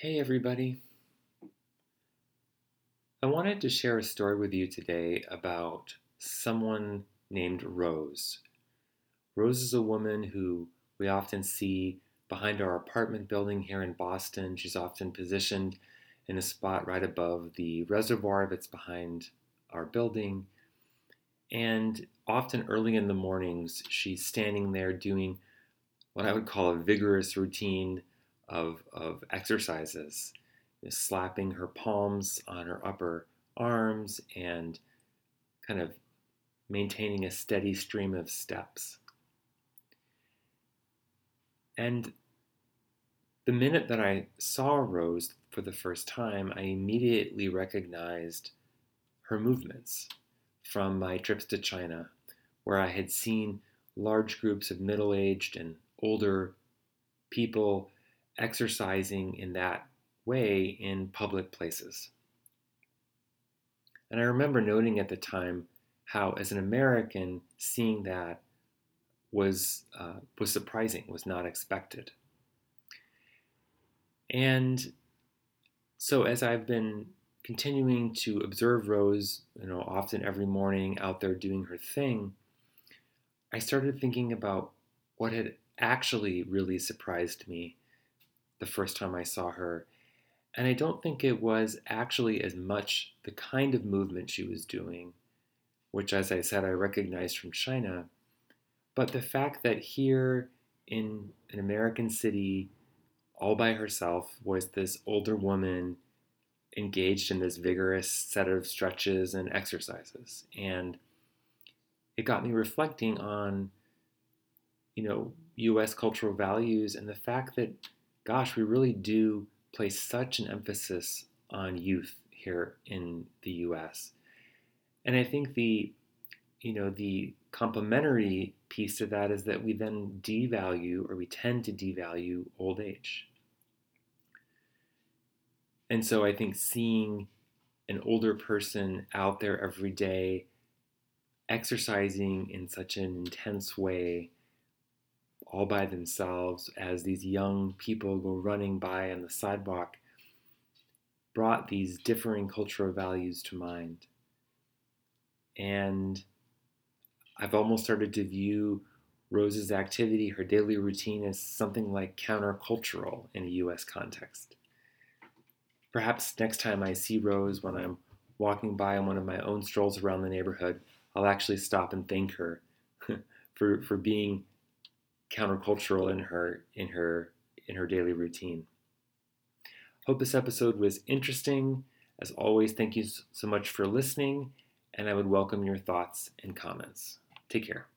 Hey, everybody. I wanted to share a story with you today about someone named Rose. Rose is a woman who we often see behind our apartment building here in Boston. She's often positioned in a spot right above the reservoir that's behind our building. And often early in the mornings, she's standing there doing what I would call a vigorous routine of, of exercises, slapping her palms on her upper arms and kind of maintaining a steady stream of steps. And the minute that I saw Rose for the first time, I immediately recognized her movements from my trips to China, where I had seen large groups of middle aged and older people exercising in that way in public places. And I remember noting at the time how, as an American, seeing that was uh, was surprising, was not expected. And so, as I've been continuing to observe Rose, you know, often every morning out there doing her thing, I started thinking about what had actually really surprised me the first time I saw her. And I don't think it was actually as much the kind of movement she was doing, which, as I said, I recognized from China, but the fact that here in an American city, all by herself, was this older woman engaged in this vigorous set of stretches and exercises. And it got me reflecting on, you know, US cultural values and the fact that gosh, we really do place such an emphasis on youth here in the US. And I think the you know the complementary piece to that is that we then devalue or we tend to devalue old age. And so I think seeing an older person out there every day exercising in such an intense way all by themselves as these young people go running by on the sidewalk brought these differing cultural values to mind. And I've almost started to view Rose's activity, her daily routine, as something like countercultural in a US context. Perhaps next time I see Rose when I'm walking by on one of my own strolls around the neighborhood, I'll actually stop and thank her for, for being countercultural in her in her in her daily routine. Hope this episode was interesting. As always, thank you so much for listening, and I would welcome your thoughts and comments. Take care.